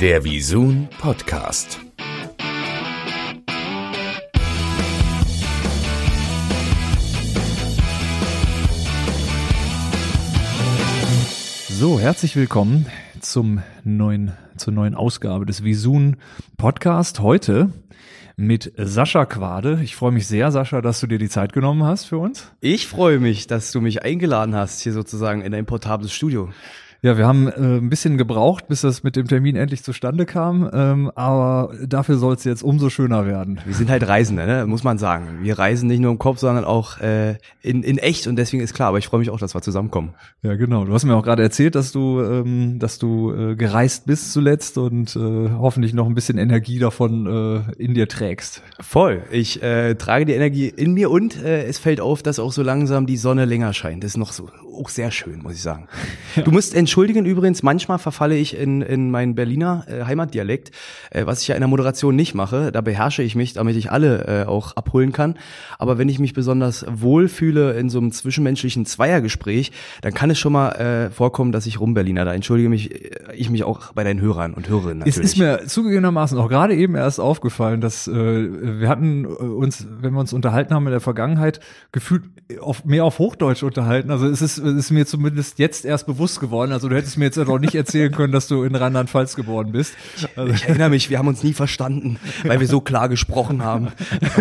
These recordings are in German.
Der Visun Podcast. So, herzlich willkommen zum neuen, zur neuen Ausgabe des Visun Podcast. Heute mit Sascha Quade. Ich freue mich sehr, Sascha, dass du dir die Zeit genommen hast für uns. Ich freue mich, dass du mich eingeladen hast, hier sozusagen in dein portables Studio. Ja, wir haben äh, ein bisschen gebraucht, bis das mit dem Termin endlich zustande kam, ähm, aber dafür soll es jetzt umso schöner werden. Wir sind halt Reisende, ne? muss man sagen. Wir reisen nicht nur im Kopf, sondern auch äh, in, in echt und deswegen ist klar, aber ich freue mich auch, dass wir zusammenkommen. Ja, genau. Du hast mir auch gerade erzählt, dass du, ähm, dass du äh, gereist bist zuletzt und äh, hoffentlich noch ein bisschen Energie davon äh, in dir trägst. Voll. Ich äh, trage die Energie in mir und äh, es fällt auf, dass auch so langsam die Sonne länger scheint. Das ist noch so auch sehr schön, muss ich sagen. Ja. Du musst entschuldigen übrigens, manchmal verfalle ich in, in meinen Berliner äh, Heimatdialekt, äh, was ich ja in der Moderation nicht mache. Da beherrsche ich mich, damit ich alle äh, auch abholen kann. Aber wenn ich mich besonders wohlfühle in so einem zwischenmenschlichen Zweiergespräch, dann kann es schon mal äh, vorkommen, dass ich rumberliner. Da entschuldige mich, äh, ich mich auch bei deinen Hörern und Hörerinnen natürlich. Es ist mir zugegebenermaßen auch gerade eben erst aufgefallen, dass äh, wir hatten äh, uns, wenn wir uns unterhalten haben in der Vergangenheit, gefühlt auf, mehr auf Hochdeutsch unterhalten. Also es ist, ist mir zumindest jetzt erst bewusst geworden. Also du hättest mir jetzt noch nicht erzählen können, dass du in Rheinland-Pfalz geboren bist. Also. Ich erinnere mich, wir haben uns nie verstanden, weil wir so klar gesprochen haben.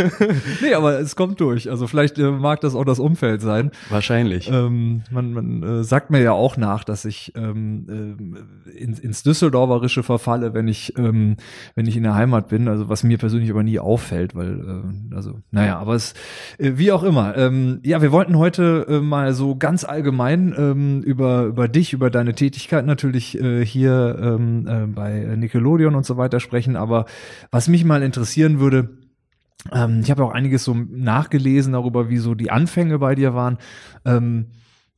nee, aber es kommt durch. Also vielleicht äh, mag das auch das Umfeld sein. Wahrscheinlich. Ähm, man man äh, sagt mir ja auch nach, dass ich ähm, äh, ins, ins Düsseldorferische verfalle, wenn ich ähm, wenn ich in der Heimat bin. Also was mir persönlich aber nie auffällt, weil äh, also naja, aber es äh, wie auch immer. Ähm, ja, wir wollten heute äh, mal so ganz allgemein ähm, über über dich, über deine Tätigkeit Tätigkeit natürlich äh, hier ähm, äh, bei Nickelodeon und so weiter sprechen, aber was mich mal interessieren würde, ähm, ich habe auch einiges so nachgelesen darüber, wie so die Anfänge bei dir waren. Ähm,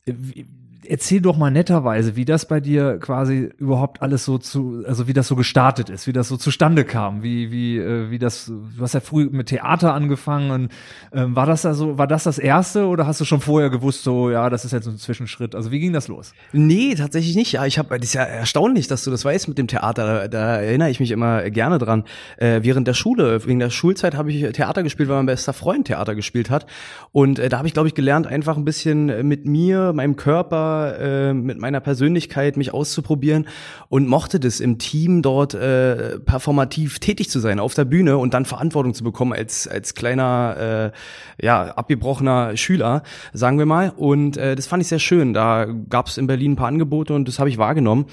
wie, erzähl doch mal netterweise, wie das bei dir quasi überhaupt alles so zu, also wie das so gestartet ist, wie das so zustande kam, wie, wie, äh, wie das, du hast ja früh mit Theater angefangen und ähm, war das also, war das das erste oder hast du schon vorher gewusst, so, ja, das ist jetzt ein Zwischenschritt? Also wie ging das los? Nee, tatsächlich nicht. Ja, ich habe, das ist ja erstaunlich, dass du das weißt mit dem Theater. Da, da erinnere ich mich immer gerne dran. Äh, während der Schule, wegen der Schulzeit habe ich Theater gespielt, weil mein bester Freund Theater gespielt hat. Und äh, da habe ich, glaube ich, gelernt, einfach ein bisschen mit mir, meinem Körper, äh, mit meiner Persönlichkeit mich auszuprobieren und mochte das im Team dort äh, performativ tätig zu sein auf der Bühne und dann Verantwortung zu bekommen als als kleiner äh, ja abgebrochener Schüler sagen wir mal und äh, das fand ich sehr schön da gab es in Berlin ein paar Angebote und das habe ich wahrgenommen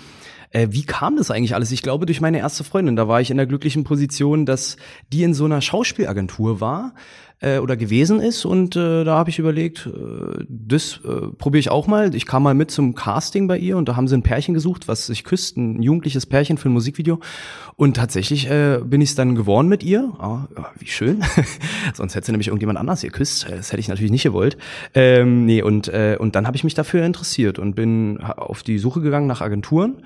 äh, wie kam das eigentlich alles? Ich glaube durch meine erste Freundin. Da war ich in der glücklichen Position, dass die in so einer Schauspielagentur war äh, oder gewesen ist und äh, da habe ich überlegt, äh, das äh, probiere ich auch mal. Ich kam mal mit zum Casting bei ihr und da haben sie ein Pärchen gesucht, was sich küsst, ein jugendliches Pärchen für ein Musikvideo und tatsächlich äh, bin ich es dann geworden mit ihr. Ah, wie schön. Sonst hätte sie nämlich irgendjemand anders ihr küsst. Das hätte ich natürlich nicht gewollt. Ähm, nee, und, äh, und dann habe ich mich dafür interessiert und bin auf die Suche gegangen nach Agenturen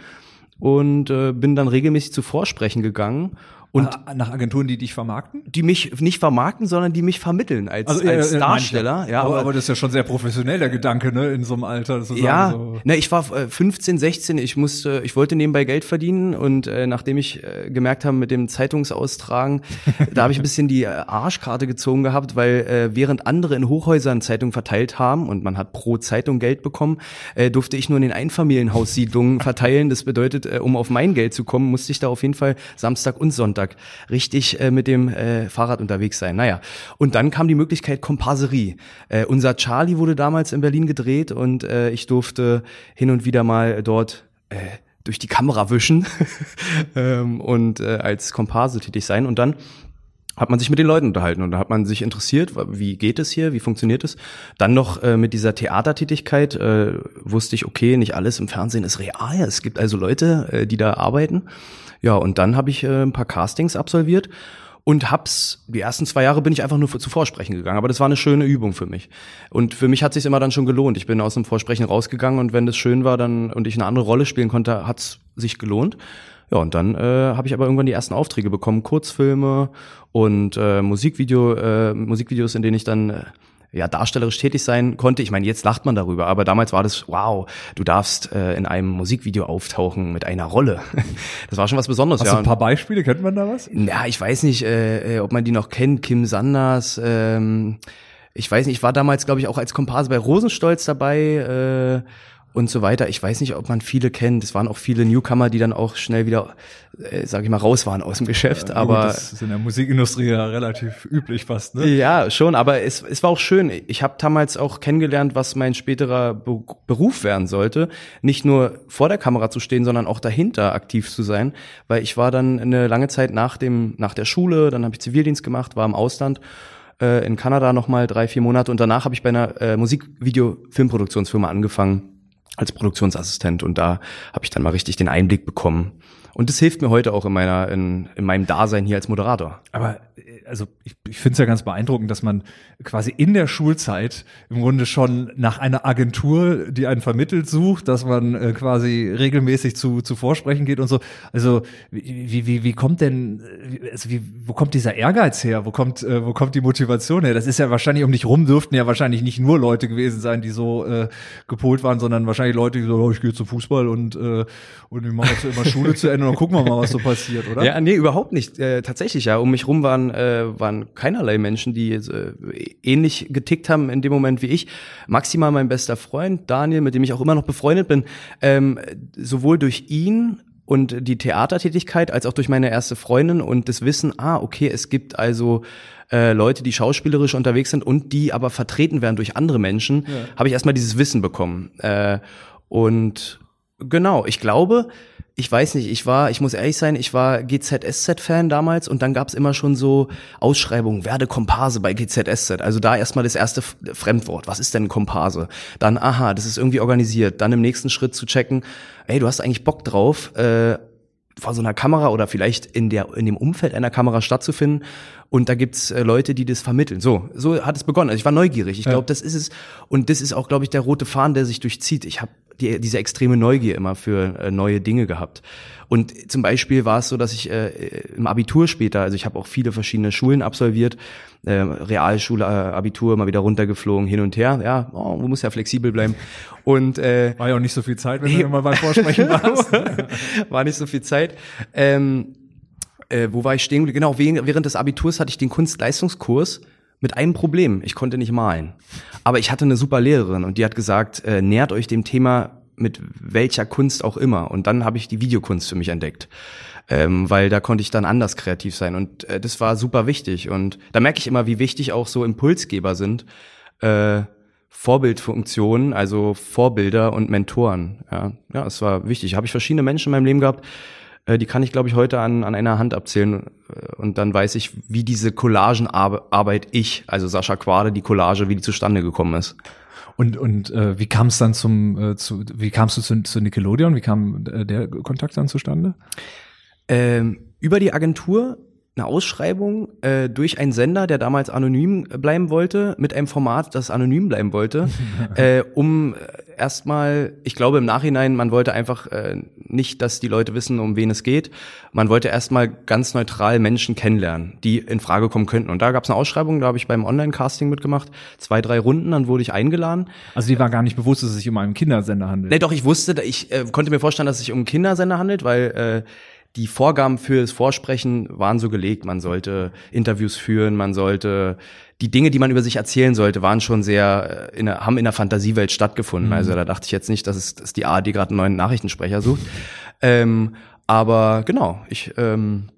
und äh, bin dann regelmäßig zu Vorsprechen gegangen und nach Agenturen, die dich vermarkten? Die mich nicht vermarkten, sondern die mich vermitteln als, also, als ja, Darsteller. Ja, aber, aber, das ist ja schon sehr professionell, der Gedanke, ne, in so einem Alter. Sozusagen, ja, so. ne, ich war 15, 16, ich musste, ich wollte nebenbei Geld verdienen und äh, nachdem ich äh, gemerkt habe mit dem Zeitungsaustragen, da habe ich ein bisschen die äh, Arschkarte gezogen gehabt, weil äh, während andere in Hochhäusern Zeitungen verteilt haben und man hat pro Zeitung Geld bekommen, äh, durfte ich nur in den Einfamilienhaussiedlungen verteilen. Das bedeutet, äh, um auf mein Geld zu kommen, musste ich da auf jeden Fall Samstag und Sonntag Sonntag richtig äh, mit dem äh, Fahrrad unterwegs sein. Naja, und dann kam die Möglichkeit Komparserie. Äh, unser Charlie wurde damals in Berlin gedreht und äh, ich durfte hin und wieder mal dort äh, durch die Kamera wischen ähm, und äh, als Komparse tätig sein. Und dann hat man sich mit den Leuten unterhalten und da hat man sich interessiert, wie geht es hier, wie funktioniert es. Dann noch äh, mit dieser Theatertätigkeit äh, wusste ich, okay, nicht alles im Fernsehen ist real. Es gibt also Leute, äh, die da arbeiten. Ja, und dann habe ich äh, ein paar Castings absolviert und hab's, die ersten zwei Jahre bin ich einfach nur zu Vorsprechen gegangen, aber das war eine schöne Übung für mich. Und für mich hat sich immer dann schon gelohnt. Ich bin aus dem Vorsprechen rausgegangen und wenn das schön war dann und ich eine andere Rolle spielen konnte, hat's sich gelohnt. Ja, und dann äh, habe ich aber irgendwann die ersten Aufträge bekommen, Kurzfilme und äh, Musikvideo, äh, Musikvideos, in denen ich dann äh, ja, darstellerisch tätig sein konnte. Ich meine, jetzt lacht man darüber, aber damals war das, wow, du darfst äh, in einem Musikvideo auftauchen mit einer Rolle. Das war schon was Besonderes. Hast ja. du ein paar Beispiele? Kennt man da was? Ja, ich weiß nicht, äh, äh, ob man die noch kennt. Kim Sanders, ähm, ich weiß nicht, ich war damals, glaube ich, auch als Komparse bei Rosenstolz dabei. Äh, und so weiter. Ich weiß nicht, ob man viele kennt. Es waren auch viele Newcomer, die dann auch schnell wieder, äh, sage ich mal, raus waren aus dem Geschäft. Ja, aber gut, das ist in der Musikindustrie ja relativ üblich fast. Ne? Ja, schon. Aber es, es war auch schön. Ich habe damals auch kennengelernt, was mein späterer Be Beruf werden sollte. Nicht nur vor der Kamera zu stehen, sondern auch dahinter aktiv zu sein. Weil ich war dann eine lange Zeit nach dem nach der Schule, dann habe ich Zivildienst gemacht, war im Ausland äh, in Kanada noch mal drei vier Monate und danach habe ich bei einer äh, Musikvideo-Filmproduktionsfirma angefangen als Produktionsassistent und da habe ich dann mal richtig den Einblick bekommen. Und das hilft mir heute auch in meiner in, in meinem Dasein hier als Moderator. Aber also ich, ich finde es ja ganz beeindruckend, dass man quasi in der Schulzeit im Grunde schon nach einer Agentur, die einen vermittelt, sucht, dass man äh, quasi regelmäßig zu, zu Vorsprechen geht und so. Also wie, wie, wie kommt denn, also wie, wo kommt dieser Ehrgeiz her? Wo kommt, äh, wo kommt die Motivation her? Das ist ja wahrscheinlich um dich rum dürften ja wahrscheinlich nicht nur Leute gewesen sein, die so äh, gepolt waren, sondern wahrscheinlich Leute, die so, oh, ich gehe zu Fußball und, äh, und ich mache jetzt immer Schule zu Ende und dann gucken wir mal, was so passiert, oder? Ja, nee, überhaupt nicht. Äh, tatsächlich, ja. Um mich rum waren, äh, waren keinerlei Menschen, die äh, ähnlich getickt haben in dem Moment wie ich. Maximal mein bester Freund, Daniel, mit dem ich auch immer noch befreundet bin, ähm, sowohl durch ihn und die Theatertätigkeit als auch durch meine erste Freundin und das Wissen, ah, okay, es gibt also äh, Leute, die schauspielerisch unterwegs sind und die aber vertreten werden durch andere Menschen, ja. habe ich erstmal dieses Wissen bekommen. Äh, und genau, ich glaube, ich weiß nicht, ich war, ich muss ehrlich sein, ich war GZSZ-Fan damals und dann gab's immer schon so Ausschreibungen, werde Komparse bei GZSZ. Also da erstmal das erste Fremdwort. Was ist denn Komparse? Dann, aha, das ist irgendwie organisiert. Dann im nächsten Schritt zu checken, ey, du hast eigentlich Bock drauf, äh, vor so einer Kamera oder vielleicht in der in dem Umfeld einer Kamera stattzufinden und da gibt's äh, Leute, die das vermitteln. So, so hat es begonnen. Also ich war neugierig. Ich glaube, das ist es und das ist auch glaube ich der rote Faden, der sich durchzieht. Ich habe die, diese extreme Neugier immer für äh, neue Dinge gehabt. Und zum Beispiel war es so, dass ich äh, im Abitur später, also ich habe auch viele verschiedene Schulen absolviert, äh, Realschule, Abitur, mal wieder runtergeflogen, hin und her. Ja, oh, man muss ja flexibel bleiben. Und äh, war ja auch nicht so viel Zeit, wenn du immer beim Vorsprechen warst. war nicht so viel Zeit. Ähm, äh, wo war ich stehen? Genau, während des Abiturs hatte ich den Kunstleistungskurs mit einem Problem. Ich konnte nicht malen. Aber ich hatte eine super Lehrerin und die hat gesagt, äh, nähert euch dem Thema mit welcher Kunst auch immer. Und dann habe ich die Videokunst für mich entdeckt. Ähm, weil da konnte ich dann anders kreativ sein. Und äh, das war super wichtig. Und da merke ich immer, wie wichtig auch so Impulsgeber sind. Äh, Vorbildfunktionen, also Vorbilder und Mentoren. Ja, ja, es war wichtig. Habe ich verschiedene Menschen in meinem Leben gehabt, die kann ich, glaube ich, heute an, an einer Hand abzählen. Äh, und dann weiß ich, wie diese Collagenarbeit ich, also Sascha Quade, die Collage, wie die zustande gekommen ist. Und, und äh, wie kam es dann zum, äh, zu, wie kamst du zu, zu Nickelodeon? Wie kam äh, der Kontakt dann zustande? Ähm, über die Agentur eine Ausschreibung äh, durch einen Sender, der damals anonym bleiben wollte, mit einem Format, das anonym bleiben wollte, äh, um erstmal, ich glaube im Nachhinein, man wollte einfach äh, nicht, dass die Leute wissen, um wen es geht. Man wollte erstmal ganz neutral Menschen kennenlernen, die in Frage kommen könnten. Und da gab es eine Ausschreibung, da habe ich beim Online-Casting mitgemacht, zwei, drei Runden, dann wurde ich eingeladen. Also die war gar nicht bewusst, dass es sich um einen Kindersender handelt. Nee, doch, ich wusste, ich äh, konnte mir vorstellen, dass es sich um einen Kindersender handelt, weil äh, die Vorgaben für das Vorsprechen waren so gelegt. Man sollte Interviews führen, man sollte die Dinge, die man über sich erzählen sollte, waren schon sehr äh, in der, haben in der Fantasiewelt stattgefunden. Mhm. Also da dachte ich jetzt nicht, dass es dass die ARD gerade einen neuen Nachrichtensprecher sucht. ähm, aber genau, ich ähm,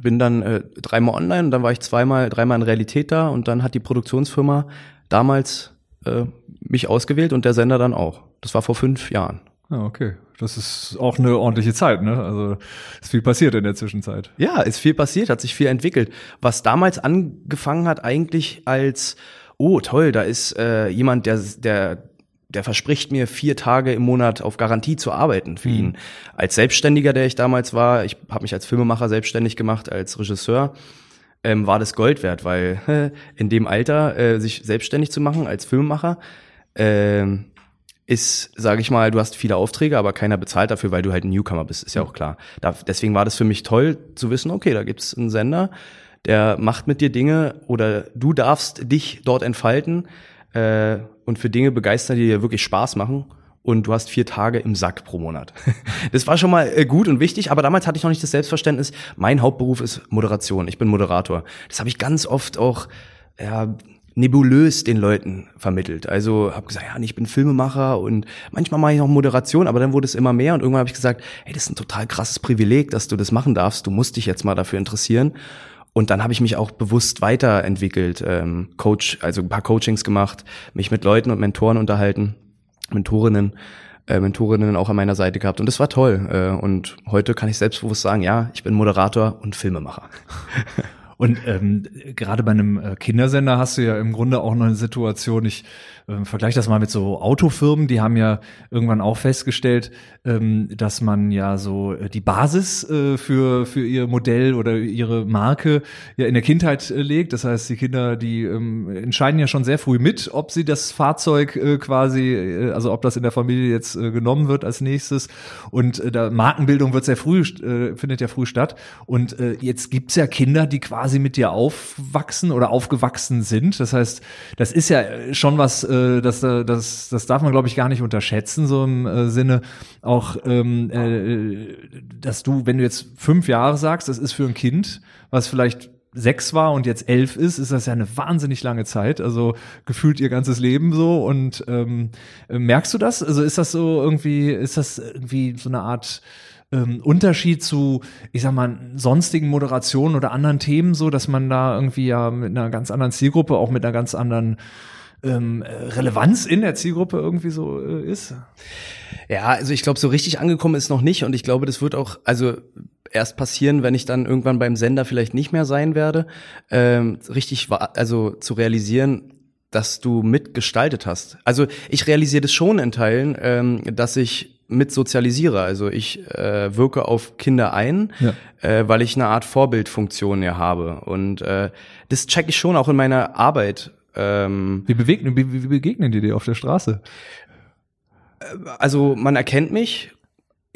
bin dann äh, dreimal online und dann war ich zweimal, dreimal in Realität da und dann hat die Produktionsfirma damals äh, mich ausgewählt und der Sender dann auch. Das war vor fünf Jahren. Ah, okay. Das ist auch eine ordentliche Zeit, ne? Also ist viel passiert in der Zwischenzeit. Ja, ist viel passiert, hat sich viel entwickelt. Was damals angefangen hat, eigentlich als, oh toll, da ist äh, jemand, der, der, der verspricht mir vier Tage im Monat auf Garantie zu arbeiten für mhm. ihn. Als Selbstständiger, der ich damals war, ich habe mich als Filmemacher selbstständig gemacht, als Regisseur, ähm, war das Gold wert, weil äh, in dem Alter äh, sich selbstständig zu machen als Filmemacher, äh, ist, sage ich mal, du hast viele Aufträge, aber keiner bezahlt dafür, weil du halt ein Newcomer bist, ist ja auch klar. Da, deswegen war das für mich toll zu wissen, okay, da gibt's einen Sender, der macht mit dir Dinge oder du darfst dich dort entfalten, äh, und für Dinge begeistern, die dir wirklich Spaß machen und du hast vier Tage im Sack pro Monat. Das war schon mal äh, gut und wichtig, aber damals hatte ich noch nicht das Selbstverständnis, mein Hauptberuf ist Moderation, ich bin Moderator. Das habe ich ganz oft auch ja, nebulös den Leuten vermittelt. Also habe gesagt, ja, ich bin Filmemacher und manchmal mache ich noch Moderation, aber dann wurde es immer mehr und irgendwann habe ich gesagt, hey, das ist ein total krasses Privileg, dass du das machen darfst. Du musst dich jetzt mal dafür interessieren. Und dann habe ich mich auch bewusst weiterentwickelt, ähm, Coach, also ein paar Coachings gemacht, mich mit Leuten und Mentoren unterhalten, Mentorinnen, äh, Mentorinnen auch an meiner Seite gehabt. Und das war toll. Äh, und heute kann ich selbstbewusst sagen, ja, ich bin Moderator und Filmemacher. Und ähm, gerade bei einem äh, Kindersender hast du ja im Grunde auch noch eine Situation, ich äh, vergleiche das mal mit so Autofirmen, die haben ja irgendwann auch festgestellt, ähm, dass man ja so äh, die Basis äh, für, für ihr Modell oder ihre Marke ja in der Kindheit äh, legt. Das heißt, die Kinder, die ähm, entscheiden ja schon sehr früh mit, ob sie das Fahrzeug äh, quasi, äh, also ob das in der Familie jetzt äh, genommen wird als nächstes. Und da Markenbildung wird sehr früh, findet ja früh statt. Und jetzt gibt's ja Kinder, die quasi mit dir aufwachsen oder aufgewachsen sind. Das heißt, das ist ja schon was, äh, das, äh, das, das darf man, glaube ich, gar nicht unterschätzen, so im äh, Sinne auch, ähm, äh, dass du, wenn du jetzt fünf Jahre sagst, das ist für ein Kind, was vielleicht sechs war und jetzt elf ist, ist das ja eine wahnsinnig lange Zeit. Also gefühlt ihr ganzes Leben so. Und ähm, merkst du das? Also ist das so irgendwie, ist das irgendwie so eine Art ähm, Unterschied zu, ich sag mal, sonstigen Moderationen oder anderen Themen so, dass man da irgendwie ja mit einer ganz anderen Zielgruppe, auch mit einer ganz anderen ähm, Relevanz in der Zielgruppe irgendwie so äh, ist? Ja, also ich glaube, so richtig angekommen ist noch nicht und ich glaube, das wird auch, also erst passieren, wenn ich dann irgendwann beim Sender vielleicht nicht mehr sein werde, ähm, richtig, also zu realisieren, dass du mitgestaltet hast. Also ich realisiere das schon in Teilen, ähm, dass ich mit sozialisiere. Also ich äh, wirke auf Kinder ein, ja. äh, weil ich eine Art Vorbildfunktion ja habe. Und äh, das check ich schon auch in meiner Arbeit. Ähm, wie, begegnen, wie, wie begegnen die dir auf der Straße? Äh, also man erkennt mich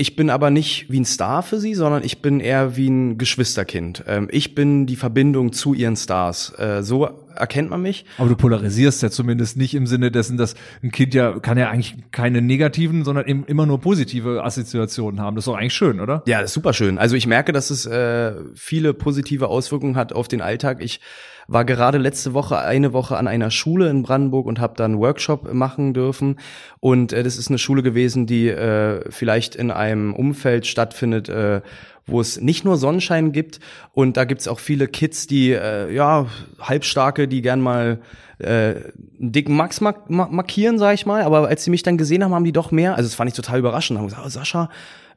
ich bin aber nicht wie ein Star für sie, sondern ich bin eher wie ein Geschwisterkind. Ähm, ich bin die Verbindung zu ihren Stars. Äh, so erkennt man mich. Aber du polarisierst ja zumindest nicht im Sinne dessen, dass ein Kind ja kann ja eigentlich keine negativen, sondern immer nur positive Assoziationen haben. Das ist doch eigentlich schön, oder? Ja, das ist super schön. Also ich merke, dass es äh, viele positive Auswirkungen hat auf den Alltag. Ich war gerade letzte Woche eine Woche an einer Schule in Brandenburg und habe dann Workshop machen dürfen. Und äh, das ist eine Schule gewesen, die äh, vielleicht in einem Umfeld stattfindet, äh, wo es nicht nur Sonnenschein gibt. Und da gibt's auch viele Kids, die, äh, ja, halbstarke, die gern mal äh, einen dicken Max mark markieren, sag ich mal. Aber als sie mich dann gesehen haben, haben die doch mehr. Also das fand ich total überraschend. Haben gesagt, oh, Sascha,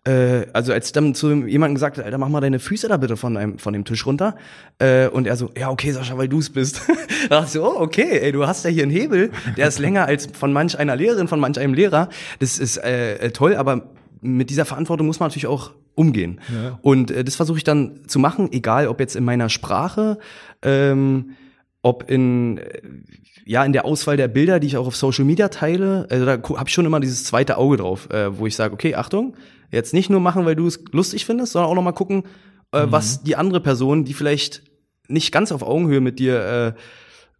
äh, also als dann zu jemandem gesagt habe, Alter, mach mal deine Füße da bitte von, einem, von dem Tisch runter. Äh, und er so, ja, okay, Sascha, weil du's bist. da dachte ich so, oh, okay, ey, du hast ja hier einen Hebel, der ist länger als von manch einer Lehrerin, von manch einem Lehrer. Das ist äh, äh toll, aber mit dieser Verantwortung muss man natürlich auch umgehen. Ja. Und äh, das versuche ich dann zu machen, egal ob jetzt in meiner Sprache, ähm, ob in äh, ja in der Auswahl der Bilder, die ich auch auf Social Media teile. Also da habe ich schon immer dieses zweite Auge drauf, äh, wo ich sage, okay, Achtung, Jetzt nicht nur machen, weil du es lustig findest, sondern auch noch mal gucken, äh, mhm. was die andere Person, die vielleicht nicht ganz auf Augenhöhe mit dir äh,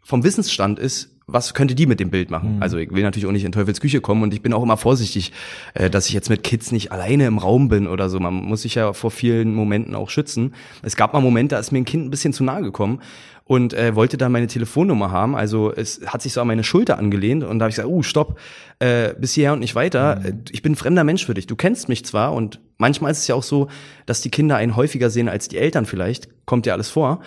vom Wissensstand ist, was könnte die mit dem Bild machen? Mhm. Also ich will natürlich auch nicht in Teufels Küche kommen und ich bin auch immer vorsichtig, äh, dass ich jetzt mit Kids nicht alleine im Raum bin oder so. Man muss sich ja vor vielen Momenten auch schützen. Es gab mal Momente, da ist mir ein Kind ein bisschen zu nahe gekommen und äh, wollte dann meine Telefonnummer haben. Also es hat sich so an meine Schulter angelehnt und da habe ich gesagt, oh, stopp, äh, bis hierher und nicht weiter. Mhm. Ich bin ein fremder Mensch für dich. Du kennst mich zwar und manchmal ist es ja auch so, dass die Kinder einen häufiger sehen als die Eltern vielleicht. Kommt ja alles vor.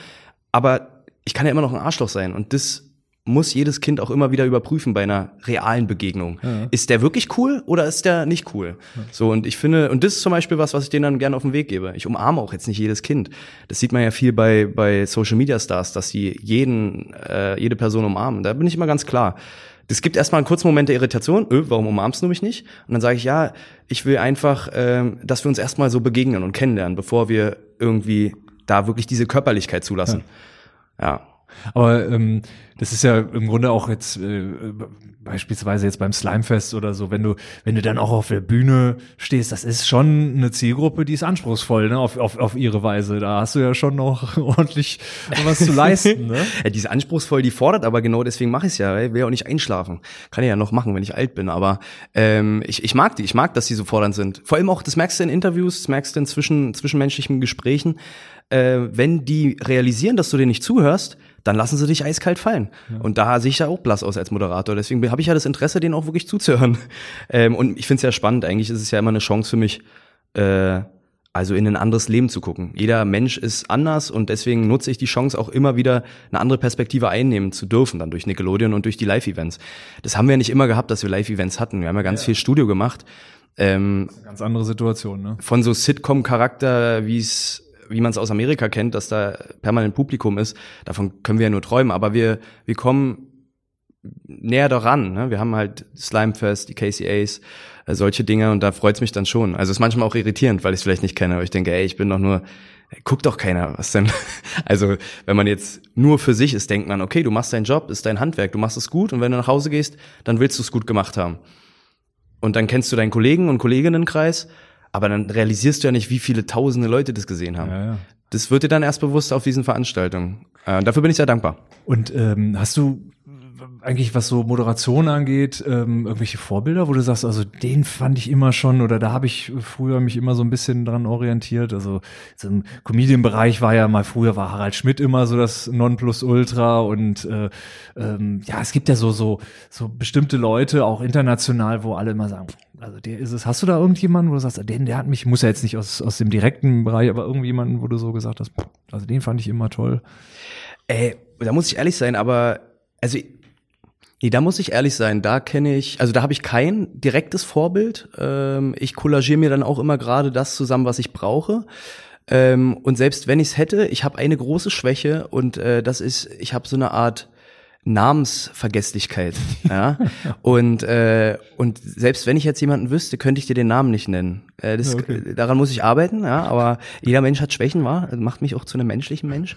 Aber ich kann ja immer noch ein Arschloch sein und das muss jedes Kind auch immer wieder überprüfen bei einer realen Begegnung. Ja. Ist der wirklich cool oder ist der nicht cool? Ja. So, und ich finde, und das ist zum Beispiel was, was ich denen dann gerne auf den Weg gebe. Ich umarme auch jetzt nicht jedes Kind. Das sieht man ja viel bei, bei Social Media Stars, dass sie jeden, äh, jede Person umarmen. Da bin ich immer ganz klar. Es gibt erstmal einen kurzen Moment der Irritation, öh, warum umarmst du mich nicht? Und dann sage ich, ja, ich will einfach, äh, dass wir uns erstmal so begegnen und kennenlernen, bevor wir irgendwie da wirklich diese Körperlichkeit zulassen. ja. ja. Aber ähm, das ist ja im Grunde auch jetzt äh, beispielsweise jetzt beim Slimefest oder so, wenn du, wenn du dann auch auf der Bühne stehst, das ist schon eine Zielgruppe, die ist anspruchsvoll, ne, auf, auf, auf ihre Weise. Da hast du ja schon noch ordentlich was zu leisten, ne? ja, die ist anspruchsvoll, die fordert aber genau deswegen mache ich es ja, ich will ja auch nicht einschlafen. Kann ich ja noch machen, wenn ich alt bin, aber ähm, ich, ich mag die, ich mag, dass die so fordernd sind. Vor allem auch, das merkst du in Interviews, das merkst du in zwischen, zwischenmenschlichen Gesprächen, äh, wenn die realisieren, dass du denen nicht zuhörst, dann lassen sie dich eiskalt fallen. Ja. Und da sehe ich ja auch blass aus als Moderator. Deswegen habe ich ja das Interesse, denen auch wirklich zuzuhören. Ähm, und ich finde es ja spannend. Eigentlich ist es ja immer eine Chance für mich, äh, also in ein anderes Leben zu gucken. Jeder Mensch ist anders und deswegen nutze ich die Chance auch immer wieder eine andere Perspektive einnehmen zu dürfen, dann durch Nickelodeon und durch die Live-Events. Das haben wir ja nicht immer gehabt, dass wir Live-Events hatten. Wir haben ja ganz ja. viel Studio gemacht. Ähm, ganz andere Situation, ne? Von so Sitcom-Charakter, wie es wie man es aus Amerika kennt, dass da permanent Publikum ist, davon können wir ja nur träumen. Aber wir, wir kommen näher daran. Ne? Wir haben halt Slimefest, die KCAs, äh, solche Dinge und da freut's mich dann schon. Also ist manchmal auch irritierend, weil ich es vielleicht nicht kenne, aber ich denke, ey, ich bin doch nur, guckt doch keiner, was denn? Also wenn man jetzt nur für sich ist, denkt man, okay, du machst deinen Job, ist dein Handwerk, du machst es gut und wenn du nach Hause gehst, dann willst du es gut gemacht haben. Und dann kennst du deinen Kollegen und Kolleginnenkreis aber dann realisierst du ja nicht, wie viele tausende Leute das gesehen haben. Ja, ja. Das wird dir dann erst bewusst auf diesen Veranstaltungen. Äh, dafür bin ich sehr dankbar. Und ähm, hast du eigentlich, was so Moderation angeht, ähm, irgendwelche Vorbilder, wo du sagst, also den fand ich immer schon oder da habe ich früher mich immer so ein bisschen dran orientiert. Also so im Comedian-Bereich war ja mal früher war Harald Schmidt immer so das Nonplusultra und äh, ähm, ja, es gibt ja so so so bestimmte Leute auch international, wo alle immer sagen, also der ist es. Hast du da irgendjemanden, wo du sagst, den, der hat mich, muss ja jetzt nicht aus, aus dem direkten Bereich, aber irgendjemanden, wo du so gesagt hast, also den fand ich immer toll. Ey, da muss ich ehrlich sein, aber also Nee, da muss ich ehrlich sein, da kenne ich, also da habe ich kein direktes Vorbild. Ähm, ich kollagiere mir dann auch immer gerade das zusammen, was ich brauche. Ähm, und selbst wenn ich es hätte, ich habe eine große Schwäche und äh, das ist, ich habe so eine Art Namensvergesslichkeit. ja? Und, äh, und selbst wenn ich jetzt jemanden wüsste, könnte ich dir den Namen nicht nennen. Äh, das, okay. Daran muss ich arbeiten, ja, aber jeder Mensch hat Schwächen, war, macht mich auch zu einem menschlichen Mensch.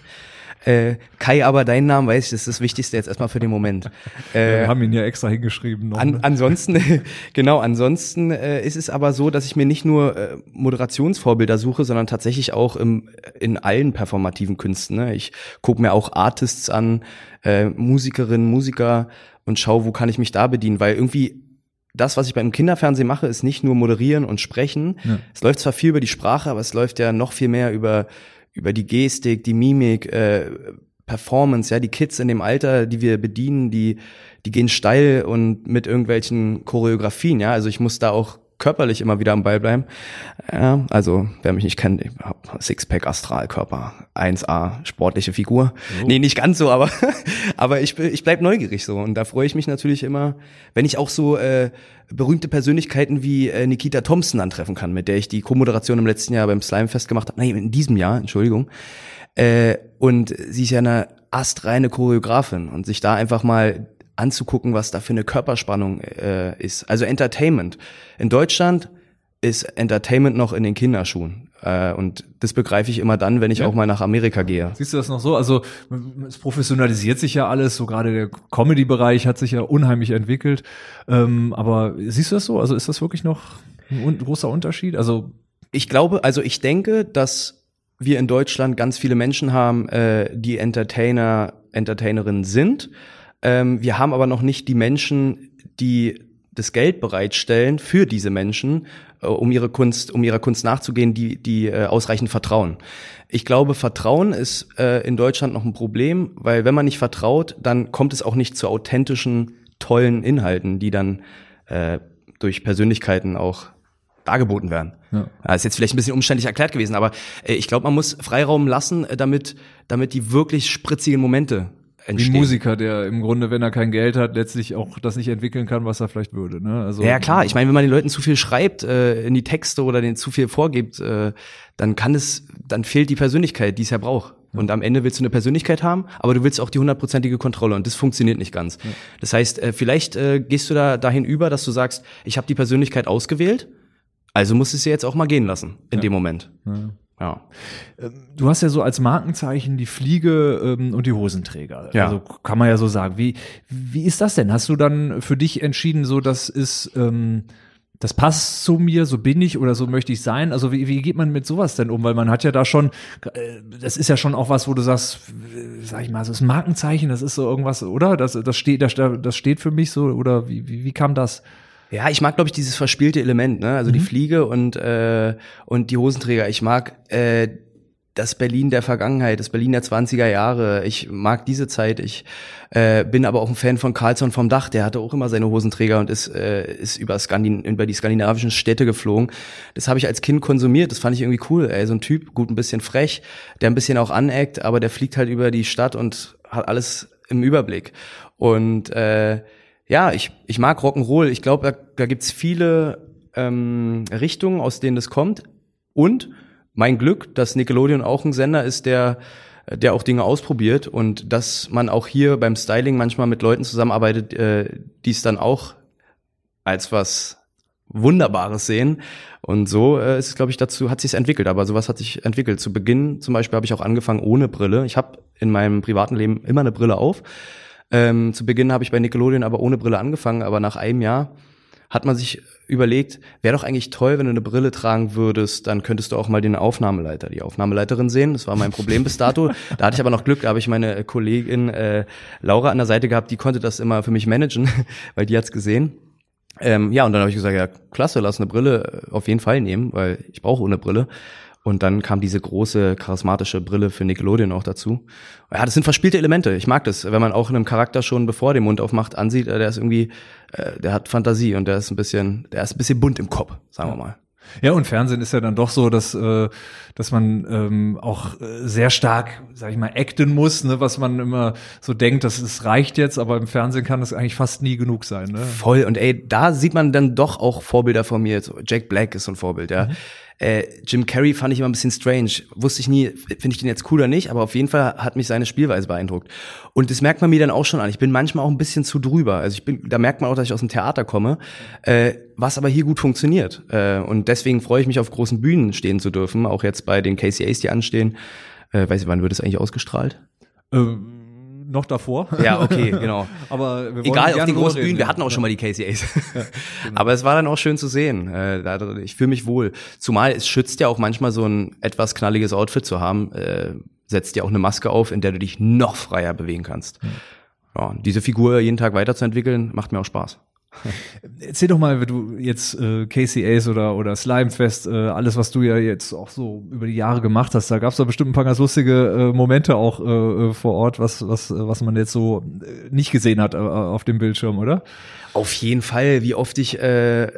Äh, Kai, aber deinen Namen weiß ich, das ist das Wichtigste jetzt erstmal für den Moment. Äh, wir haben ihn ja extra hingeschrieben. Noch, an, ne? ansonsten, genau, ansonsten äh, ist es aber so, dass ich mir nicht nur äh, Moderationsvorbilder suche, sondern tatsächlich auch im, in allen performativen Künsten. Ne? Ich gucke mir auch Artists an, äh, Musikerinnen, Musiker und schau, wo kann ich mich da bedienen, weil irgendwie das, was ich beim Kinderfernsehen mache, ist nicht nur moderieren und sprechen. Ja. Es läuft zwar viel über die Sprache, aber es läuft ja noch viel mehr über über die Gestik, die Mimik, äh, Performance, ja, die Kids in dem Alter, die wir bedienen, die die gehen steil und mit irgendwelchen Choreografien, ja, also ich muss da auch körperlich immer wieder am Ball bleiben. Ja, also, wer mich nicht kennt, ich hab Sixpack Astralkörper, 1A, sportliche Figur. Oh. Nee, nicht ganz so, aber, aber ich, ich bleib neugierig so. Und da freue ich mich natürlich immer, wenn ich auch so äh, berühmte Persönlichkeiten wie äh, Nikita Thompson antreffen kann, mit der ich die Co-Moderation im letzten Jahr beim Slimefest gemacht habe. Nein, in diesem Jahr, Entschuldigung. Äh, und sie ist ja eine astreine Choreografin und sich da einfach mal anzugucken, was da für eine Körperspannung äh, ist. Also Entertainment. In Deutschland ist Entertainment noch in den Kinderschuhen. Äh, und das begreife ich immer dann, wenn ich ja. auch mal nach Amerika gehe. Siehst du das noch so? Also es professionalisiert sich ja alles, so gerade der Comedy-Bereich hat sich ja unheimlich entwickelt. Ähm, aber siehst du das so? Also ist das wirklich noch ein, großer Unterschied? Also ich glaube, also ich denke, dass wir in Deutschland ganz viele Menschen haben, äh, die Entertainer, Entertainerinnen sind ähm, wir haben aber noch nicht die Menschen, die das Geld bereitstellen für diese Menschen, äh, um ihre Kunst, um ihrer Kunst nachzugehen, die, die äh, ausreichend vertrauen. Ich glaube, Vertrauen ist äh, in Deutschland noch ein Problem, weil wenn man nicht vertraut, dann kommt es auch nicht zu authentischen, tollen Inhalten, die dann äh, durch Persönlichkeiten auch dargeboten werden. Ja. Das ist jetzt vielleicht ein bisschen umständlich erklärt gewesen, aber äh, ich glaube, man muss Freiraum lassen, äh, damit, damit die wirklich spritzigen Momente entstehen. Wie ein Musiker, der im Grunde, wenn er kein Geld hat, letztlich auch das nicht entwickeln kann, was er vielleicht würde. Ne? Also, ja klar, ich meine, wenn man den Leuten zu viel schreibt äh, in die Texte oder denen zu viel vorgibt, äh, dann kann es, dann fehlt die Persönlichkeit, die es ja braucht. Und am Ende willst du eine Persönlichkeit haben, aber du willst auch die hundertprozentige Kontrolle und das funktioniert nicht ganz. Ja. Das heißt, äh, vielleicht äh, gehst du da dahin über, dass du sagst, ich habe die Persönlichkeit ausgewählt, also musst du sie jetzt auch mal gehen lassen in ja. dem Moment. Ja. Ja. Ähm, du hast ja so als Markenzeichen die Fliege ähm, und die Hosenträger. Ja. Also kann man ja so sagen. Wie, wie ist das denn? Hast du dann für dich entschieden, so das ist, ähm, das passt zu mir, so bin ich oder so möchte ich sein? Also wie, wie geht man mit sowas denn um? Weil man hat ja da schon, äh, das ist ja schon auch was, wo du sagst, äh, sag ich mal, so ist ein Markenzeichen, das ist so irgendwas, oder? Das, das steht, das, das steht für mich so, oder wie, wie, wie kam das? Ja, ich mag, glaube ich, dieses verspielte Element, ne? Also die Fliege und, äh, und die Hosenträger. Ich mag äh, das Berlin der Vergangenheit, das Berlin der 20er Jahre. Ich mag diese Zeit. Ich äh, bin aber auch ein Fan von Carlsson vom Dach. Der hatte auch immer seine Hosenträger und ist, äh, ist über, Skandin über die skandinavischen Städte geflogen. Das habe ich als Kind konsumiert. Das fand ich irgendwie cool. Ey, so ein Typ, gut, ein bisschen frech, der ein bisschen auch aneckt, aber der fliegt halt über die Stadt und hat alles im Überblick. Und äh, ja, ich, ich mag Rock'n'Roll. Ich glaube, da, da gibt's viele ähm, Richtungen, aus denen das kommt. Und mein Glück, dass Nickelodeon auch ein Sender ist, der der auch Dinge ausprobiert und dass man auch hier beim Styling manchmal mit Leuten zusammenarbeitet, äh, die es dann auch als was Wunderbares sehen. Und so äh, ist es, glaube ich, dazu hat sich entwickelt. Aber sowas hat sich entwickelt. Zu Beginn zum Beispiel habe ich auch angefangen ohne Brille. Ich habe in meinem privaten Leben immer eine Brille auf. Ähm, zu Beginn habe ich bei Nickelodeon aber ohne Brille angefangen, aber nach einem Jahr hat man sich überlegt, wäre doch eigentlich toll, wenn du eine Brille tragen würdest, dann könntest du auch mal den Aufnahmeleiter, die Aufnahmeleiterin sehen. Das war mein Problem bis dato. Da hatte ich aber noch Glück, da habe ich meine Kollegin äh, Laura an der Seite gehabt, die konnte das immer für mich managen, weil die hat's gesehen. Ähm, ja, und dann habe ich gesagt, ja, klasse, lass eine Brille auf jeden Fall nehmen, weil ich brauche ohne Brille. Und dann kam diese große, charismatische Brille für Nickelodeon auch dazu. Ja, das sind verspielte Elemente. Ich mag das, wenn man auch einem Charakter schon, bevor er den Mund aufmacht, ansieht, äh, der ist irgendwie, äh, der hat Fantasie und der ist ein bisschen, der ist ein bisschen bunt im Kopf, sagen wir mal. Ja, und Fernsehen ist ja dann doch so, dass, äh, dass man ähm, auch sehr stark, sag ich mal, acten muss, ne, was man immer so denkt, dass es reicht jetzt, aber im Fernsehen kann das eigentlich fast nie genug sein. Ne? Voll. Und ey, da sieht man dann doch auch Vorbilder von mir. Jack Black ist so ein Vorbild, ja. Mhm. Äh, Jim Carrey fand ich immer ein bisschen strange. Wusste ich nie, finde ich den jetzt cool oder nicht, aber auf jeden Fall hat mich seine Spielweise beeindruckt. Und das merkt man mir dann auch schon an. Ich bin manchmal auch ein bisschen zu drüber. Also ich bin, da merkt man auch, dass ich aus dem Theater komme, äh, was aber hier gut funktioniert. Äh, und deswegen freue ich mich auf großen Bühnen stehen zu dürfen, auch jetzt bei den KCAs, die anstehen. Äh, weiß ich, wann wird es eigentlich ausgestrahlt? Ähm noch davor. Ja, okay, genau. Aber wir egal auf den großen Bühnen, wir hatten auch schon mal die KCAs. Ja, genau. Aber es war dann auch schön zu sehen. Äh, ich fühle mich wohl. Zumal es schützt ja auch manchmal so ein etwas knalliges Outfit zu haben, äh, setzt dir auch eine Maske auf, in der du dich noch freier bewegen kannst. Ja, diese Figur jeden Tag weiterzuentwickeln, macht mir auch Spaß. Erzähl doch mal, wenn du jetzt äh, KCAs oder, oder Slimefest, äh, alles, was du ja jetzt auch so über die Jahre gemacht hast, da gab es da bestimmt ein paar ganz lustige äh, Momente auch äh, äh vor Ort, was, was, was man jetzt so äh, nicht gesehen hat äh, auf dem Bildschirm, oder? Auf jeden Fall, wie oft ich äh,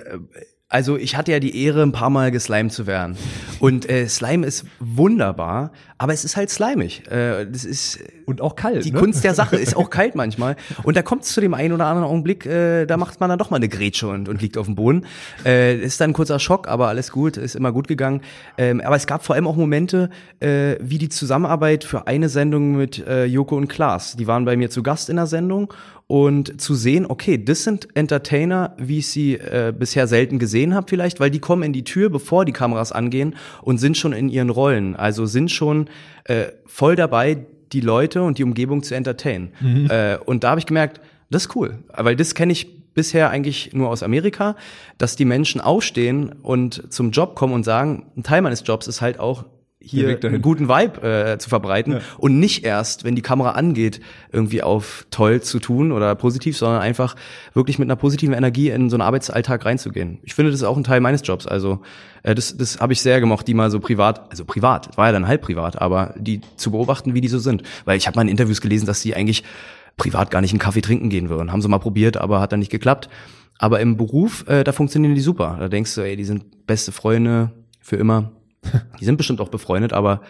also ich hatte ja die Ehre, ein paar Mal geslimed zu werden. Und äh, Slime ist wunderbar, aber es ist halt slimig. Äh, das ist und auch kalt. Die ne? Kunst der Sache ist auch kalt manchmal. Und da kommt es zu dem einen oder anderen Augenblick, äh, da macht man dann doch mal eine Grätsche und, und liegt auf dem Boden. Äh, ist dann ein kurzer Schock, aber alles gut, ist immer gut gegangen. Ähm, aber es gab vor allem auch Momente, äh, wie die Zusammenarbeit für eine Sendung mit äh, Joko und Klaas. Die waren bei mir zu Gast in der Sendung und zu sehen, okay, das sind Entertainer, wie ich sie äh, bisher selten gesehen habe vielleicht, weil die kommen in die Tür, bevor die Kameras angehen und sind schon in ihren Rollen, also sind schon äh, voll dabei, die Leute und die Umgebung zu entertainen. Mhm. Äh, und da habe ich gemerkt, das ist cool, weil das kenne ich bisher eigentlich nur aus Amerika, dass die Menschen aufstehen und zum Job kommen und sagen, ein Teil meines Jobs ist halt auch hier einen guten Vibe äh, zu verbreiten ja. und nicht erst, wenn die Kamera angeht, irgendwie auf toll zu tun oder positiv, sondern einfach wirklich mit einer positiven Energie in so einen Arbeitsalltag reinzugehen. Ich finde, das ist auch ein Teil meines Jobs. Also äh, das, das habe ich sehr gemocht, die mal so privat, also privat, war ja dann halb privat, aber die zu beobachten, wie die so sind. Weil ich habe mal in Interviews gelesen, dass die eigentlich privat gar nicht einen Kaffee trinken gehen würden. Haben sie mal probiert, aber hat dann nicht geklappt. Aber im Beruf, äh, da funktionieren die super. Da denkst du, ey, die sind beste Freunde für immer Die sind bestimmt auch befreundet, aber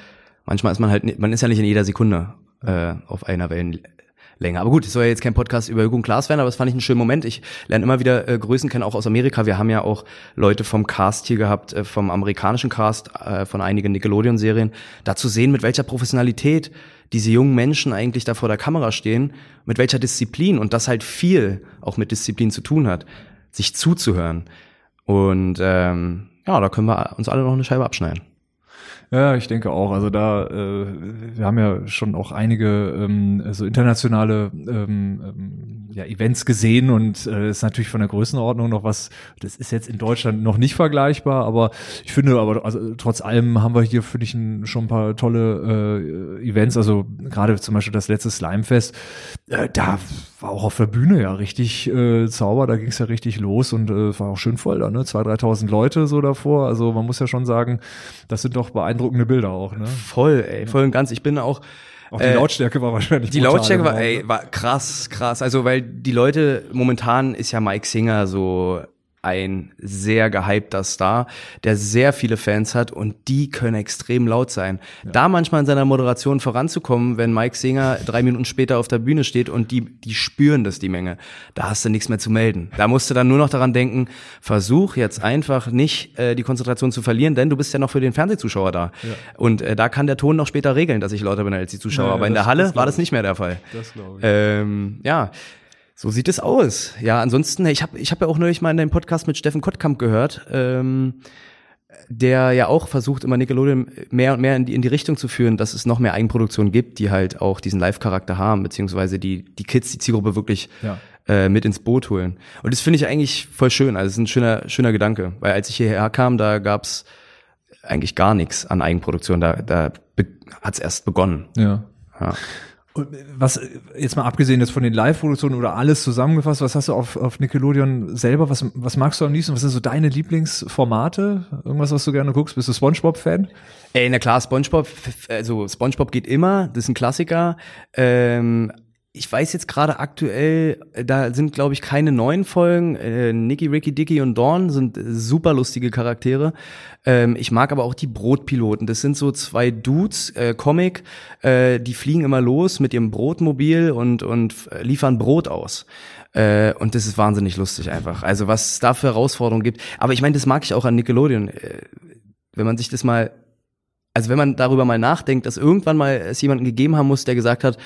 manchmal ist man halt, man ist ja nicht in jeder Sekunde äh, auf einer Wellenlänge. Aber gut, es soll ja jetzt kein Podcast über Jürgen Klaas werden, aber das fand ich einen schönen Moment. Ich lerne immer wieder äh, Größen kennen, auch aus Amerika. Wir haben ja auch Leute vom Cast hier gehabt, äh, vom amerikanischen Cast, äh, von einigen Nickelodeon-Serien. Da zu sehen, mit welcher Professionalität diese jungen Menschen eigentlich da vor der Kamera stehen, mit welcher Disziplin und das halt viel auch mit Disziplin zu tun hat, sich zuzuhören. Und ähm, ja, da können wir uns alle noch eine Scheibe abschneiden. Ja, ich denke auch. Also da, äh, wir haben ja schon auch einige ähm, so internationale ähm, ähm, ja, Events gesehen und äh, ist natürlich von der Größenordnung noch was, das ist jetzt in Deutschland noch nicht vergleichbar, aber ich finde, aber also, trotz allem haben wir hier, finde ich, schon ein paar tolle äh, Events. Also gerade zum Beispiel das letzte Slimefest, äh, da war auch auf der Bühne ja richtig äh, Zauber, da ging es ja richtig los und äh, war auch schön voll da, ne? 2.000, 3.000 Leute so davor. Also man muss ja schon sagen, das sind doch beeindruckende Bilder auch, ne? Voll, ey, voll und ganz. Ich bin auch auch die äh, Lautstärke war wahrscheinlich Die Lautstärke war, ey, war krass, krass. Also, weil die Leute, momentan ist ja Mike Singer so ein sehr gehypter Star, der sehr viele Fans hat und die können extrem laut sein. Ja. Da manchmal in seiner Moderation voranzukommen, wenn Mike Singer drei Minuten später auf der Bühne steht und die, die spüren das, die Menge, da hast du nichts mehr zu melden. Da musst du dann nur noch daran denken, versuch jetzt einfach nicht äh, die Konzentration zu verlieren, denn du bist ja noch für den Fernsehzuschauer da. Ja. Und äh, da kann der Ton noch später regeln, dass ich lauter bin als die Zuschauer. Ja, Aber in der Halle das war das nicht mehr der Fall. Das glaube ich. Ähm, ja. So sieht es aus. Ja, ansonsten, ich habe ich hab ja auch neulich mal in deinem Podcast mit Steffen Kottkamp gehört, ähm, der ja auch versucht, immer Nickelodeon mehr und mehr in die, in die Richtung zu führen, dass es noch mehr Eigenproduktionen gibt, die halt auch diesen Live-Charakter haben, beziehungsweise die, die Kids, die Zielgruppe wirklich ja. äh, mit ins Boot holen. Und das finde ich eigentlich voll schön. Also es ist ein schöner, schöner Gedanke. Weil als ich hierher kam, da gab's eigentlich gar nichts an Eigenproduktion. Da, da hat's erst begonnen. Ja. ja. Und was, jetzt mal abgesehen jetzt von den Live-Produktionen oder alles zusammengefasst, was hast du auf, auf Nickelodeon selber? Was, was magst du am liebsten? Was sind so deine Lieblingsformate? Irgendwas, was du gerne guckst? Bist du Spongebob-Fan? Ey, na klar, Spongebob, also Spongebob geht immer, das ist ein Klassiker. Ähm, ich weiß jetzt gerade aktuell, da sind glaube ich keine neuen Folgen. Äh, Nicky, Ricky, Dicky und Dawn sind super lustige Charaktere. Ähm, ich mag aber auch die Brotpiloten. Das sind so zwei Dudes, äh, Comic, äh, die fliegen immer los mit ihrem Brotmobil und und liefern Brot aus. Äh, und das ist wahnsinnig lustig einfach. Also was es da für Herausforderungen gibt. Aber ich meine, das mag ich auch an Nickelodeon. Äh, wenn man sich das mal also wenn man darüber mal nachdenkt, dass irgendwann mal es jemanden gegeben haben muss, der gesagt hat,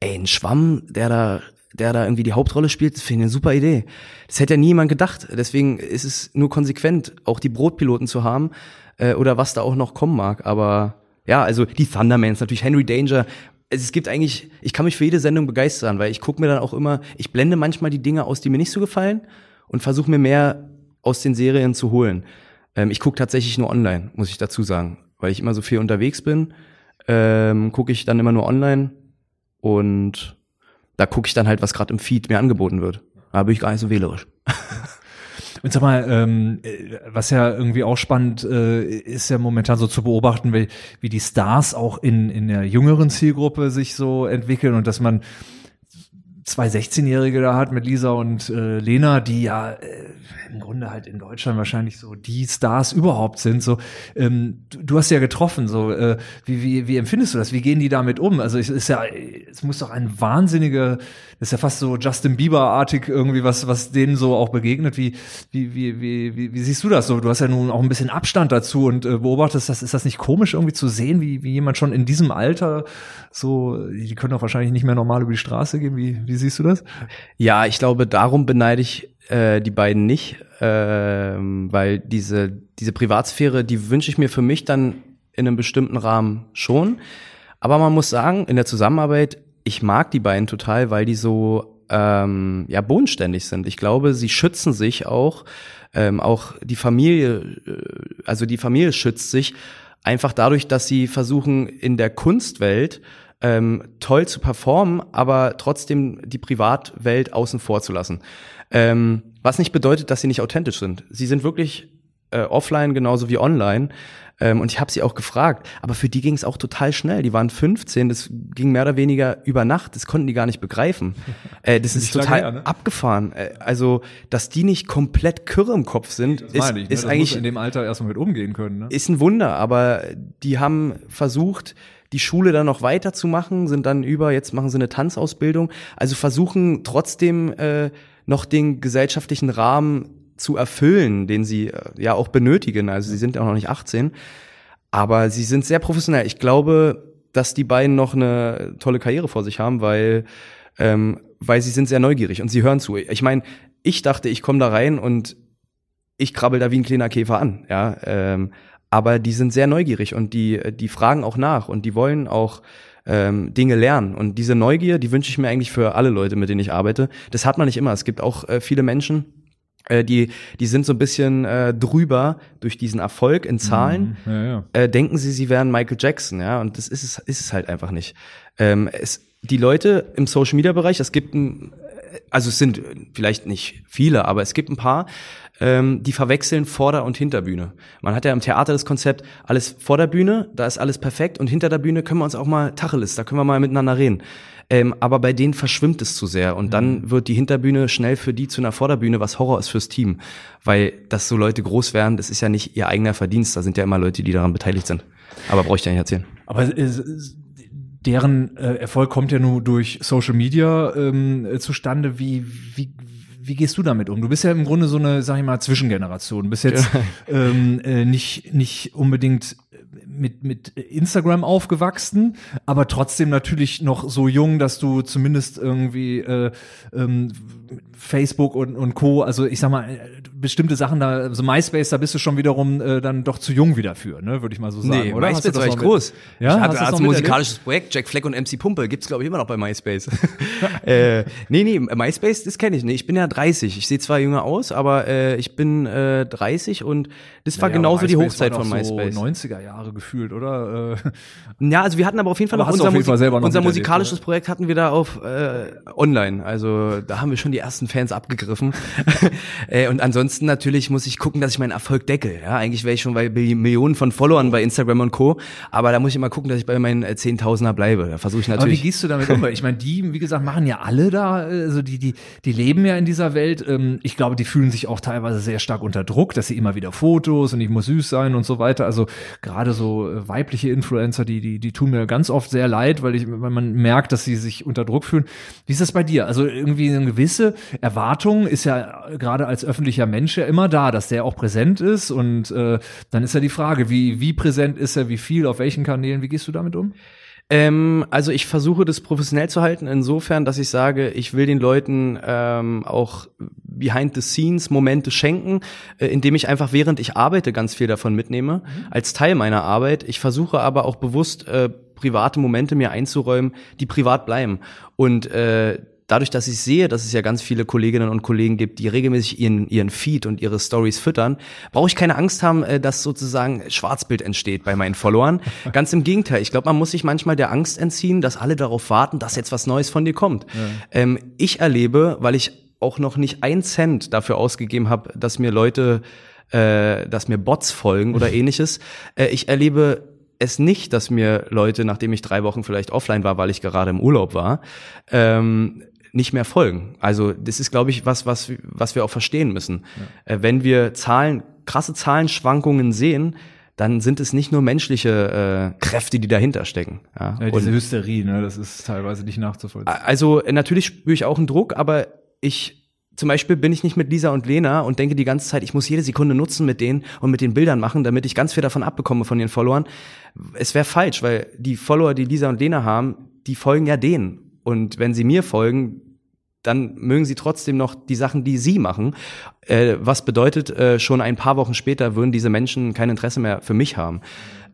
ey, ein Schwamm, der da, der da irgendwie die Hauptrolle spielt, das finde ich eine super Idee. Das hätte ja niemand gedacht. Deswegen ist es nur konsequent, auch die Brotpiloten zu haben äh, oder was da auch noch kommen mag. Aber ja, also die Thundermans, natürlich Henry Danger. Es gibt eigentlich, ich kann mich für jede Sendung begeistern, weil ich gucke mir dann auch immer, ich blende manchmal die Dinge aus, die mir nicht so gefallen und versuche mir mehr aus den Serien zu holen. Ähm, ich gucke tatsächlich nur online, muss ich dazu sagen weil ich immer so viel unterwegs bin, ähm, gucke ich dann immer nur online und da gucke ich dann halt, was gerade im Feed mir angeboten wird. Da bin ich gar nicht so wählerisch. Und sag mal, ähm, was ja irgendwie auch spannend äh, ist ja momentan so zu beobachten, wie, wie die Stars auch in, in der jüngeren Zielgruppe sich so entwickeln und dass man zwei 16-Jährige da hat mit Lisa und äh, Lena, die ja äh, im Grunde halt in Deutschland wahrscheinlich so die Stars überhaupt sind. So, ähm, du, du hast ja getroffen. So, äh, wie, wie, wie empfindest du das? Wie gehen die damit um? Also es ist ja, es muss doch ein wahnsinniger, das ist ja fast so Justin Bieber-artig irgendwie was, was denen so auch begegnet. Wie, wie, wie, wie, wie, wie siehst du das so? Du hast ja nun auch ein bisschen Abstand dazu und äh, beobachtest das. Ist das nicht komisch irgendwie zu sehen, wie, wie jemand schon in diesem Alter so, die können doch wahrscheinlich nicht mehr normal über die Straße gehen. Wie, wie siehst du das? Ja, ich glaube, darum beneide ich äh, die beiden nicht, äh, weil diese, diese Privatsphäre, die wünsche ich mir für mich dann in einem bestimmten Rahmen schon. Aber man muss sagen, in der Zusammenarbeit, ich mag die beiden total, weil die so ähm, ja bodenständig sind. Ich glaube, sie schützen sich auch, ähm, auch die Familie, äh, also die Familie schützt sich einfach dadurch, dass sie versuchen in der Kunstwelt ähm, toll zu performen, aber trotzdem die Privatwelt außen vor zu lassen. Ähm, was nicht bedeutet, dass sie nicht authentisch sind. Sie sind wirklich äh, offline genauso wie online. Ähm, und ich habe sie auch gefragt, aber für die ging es auch total schnell. Die waren 15, das ging mehr oder weniger über Nacht, das konnten die gar nicht begreifen. Äh, das ist total her, ne? abgefahren. Äh, also, dass die nicht komplett kirre im Kopf sind, ist, ich, ne? ist eigentlich in dem Alter erstmal mit umgehen können. Ne? Ist ein Wunder, aber die haben versucht, die Schule dann noch weiterzumachen, sind dann über, jetzt machen sie eine Tanzausbildung, also versuchen trotzdem äh, noch den gesellschaftlichen Rahmen zu erfüllen, den sie äh, ja auch benötigen. Also sie sind ja auch noch nicht 18, aber sie sind sehr professionell. Ich glaube, dass die beiden noch eine tolle Karriere vor sich haben, weil ähm, weil sie sind sehr neugierig und sie hören zu. Ich meine, ich dachte, ich komme da rein und ich krabbel da wie ein kleiner Käfer an, ja. Ähm, aber die sind sehr neugierig und die, die fragen auch nach und die wollen auch ähm, Dinge lernen. Und diese Neugier, die wünsche ich mir eigentlich für alle Leute, mit denen ich arbeite. Das hat man nicht immer. Es gibt auch äh, viele Menschen, die, die sind so ein bisschen äh, drüber durch diesen Erfolg in Zahlen. Mhm. Ja, ja. Äh, denken sie, sie wären Michael Jackson, ja, und das ist es, ist es halt einfach nicht. Ähm, es, die Leute im Social Media Bereich, es gibt ein, also es sind vielleicht nicht viele, aber es gibt ein paar, ähm, die verwechseln Vorder- und Hinterbühne. Man hat ja im Theater das Konzept, alles vor der Bühne, da ist alles perfekt und hinter der Bühne können wir uns auch mal Tacheles, da können wir mal miteinander reden. Ähm, aber bei denen verschwimmt es zu sehr und dann wird die Hinterbühne schnell für die zu einer Vorderbühne, was Horror ist fürs Team. Weil, dass so Leute groß werden, das ist ja nicht ihr eigener Verdienst, da sind ja immer Leute, die daran beteiligt sind. Aber brauche ich dir nicht erzählen. Aber es, es, deren äh, Erfolg kommt ja nur durch Social Media ähm, äh, zustande. Wie, wie, wie gehst du damit um? Du bist ja im Grunde so eine, sag ich mal, Zwischengeneration. Du bist jetzt ähm, äh, nicht, nicht unbedingt mit, mit Instagram aufgewachsen, aber trotzdem natürlich noch so jung, dass du zumindest irgendwie äh, ähm, Facebook und, und Co., also ich sag mal, äh, bestimmte Sachen da, also MySpace, da bist du schon wiederum äh, dann doch zu jung wieder für, ne, würde ich mal so sagen, Nee, oder? MySpace war mit- groß. Ja? ich hatte noch musikalisches Projekt, Jack Fleck und MC Pumpe, gibt's glaube ich immer noch bei MySpace. äh, nee, nee, MySpace, das kenne ich nicht. Ich bin ja 30. Ich sehe zwar jünger aus, aber äh, ich bin äh, 30 und das war Ja, genauso die Hochzeit von MySpace. So 90er Jahre gefühlt, oder? Äh, Ja, also wir hatten aber auf jeden Fall noch unser, Musik unser musikalisches? Projekt hatten wir da auf äh, online. Also da haben wir schon die ersten Fans abgegriffen. äh, und ansonsten natürlich muss ich gucken, dass ich meinen Erfolg decke. Ja, eigentlich wäre ich schon bei Millionen von Followern bei Instagram und Co. Aber da muss ich immer gucken, dass ich bei meinen äh, Zehntausender bleibe. Da versuche ich Aber wie natürlich. gehst du damit um? Ich meine, die, wie gesagt, machen ja alle da, also die, die, die leben ja in dieser Welt. Ähm, Ich glaube, die fühlen sich auch teilweise sehr stark unter Druck, dass sie immer wieder Fotos und ich muss süß sein und so weiter. Also gerade so äh, weibliche Influencer, die, die, die tun mir ganz oft sehr leid, weil ich, weil man merkt, dass sie sich unter Druck fühlen. Wie ist das bei dir? Also irgendwie eine gewisse Erwartung ist ja gerade als öffentlicher Mensch ja immer da, dass der auch präsent ist und äh, dann ist ja die Frage, wie, wie präsent ist er, wie viel, auf welchen Kanälen, wie gehst du damit um? Ähm, also ich versuche das professionell zu halten, insofern, dass ich sage, ich will den Leuten ähm, auch behind the scenes Momente schenken, äh, indem ich einfach während ich arbeite ganz viel davon mitnehme, als Teil meiner Arbeit. Ich versuche aber auch bewusst äh, private Momente mir einzuräumen, die privat bleiben. Und äh, dadurch, dass ich sehe, dass es ja ganz viele Kolleginnen und Kollegen gibt, die regelmäßig ihren, ihren Feed und ihre Stories füttern, brauche ich keine Angst haben, äh, dass sozusagen Schwarzbild entsteht bei meinen Followern. Ganz im Gegenteil. Ich glaube, man muss sich manchmal der Angst entziehen, dass alle darauf warten, dass jetzt was Neues von dir kommt. Ähm, ich erlebe, weil ich auch noch nicht ein Cent dafür ausgegeben habe, dass mir Leute, äh, dass mir Bots folgen oder ähnliches. Äh, ich erlebe es nicht, dass mir Leute, nachdem ich drei Wochen vielleicht offline war, weil ich gerade im Urlaub war, ähm, nicht mehr folgen. Also das ist, glaube ich, was, was, was wir auch verstehen müssen. Äh, wenn wir Zahlen, krasse Zahlenschwankungen sehen, dann sind es nicht nur menschliche äh, Kräfte, die dahinter stecken. Ja? Ja, Und- diese Hysterie, ne, das ist teilweise nicht nachzuvollziehen. also äh, natürlich spüre ich auch einen Druck, aber ich zum Beispiel bin ich nicht mit Lisa und Lena und denke die ganze Zeit, ich muss jede Sekunde nutzen mit denen und mit den Bildern machen, damit ich ganz viel davon abbekomme von den Followern. Es wäre falsch, weil die Follower, die Lisa und Lena haben, die folgen ja denen. Und wenn sie mir folgen, dann mögen sie trotzdem noch die Sachen, die sie machen. Äh, was bedeutet, äh, schon ein paar Wochen später würden diese Menschen kein Interesse mehr für mich haben.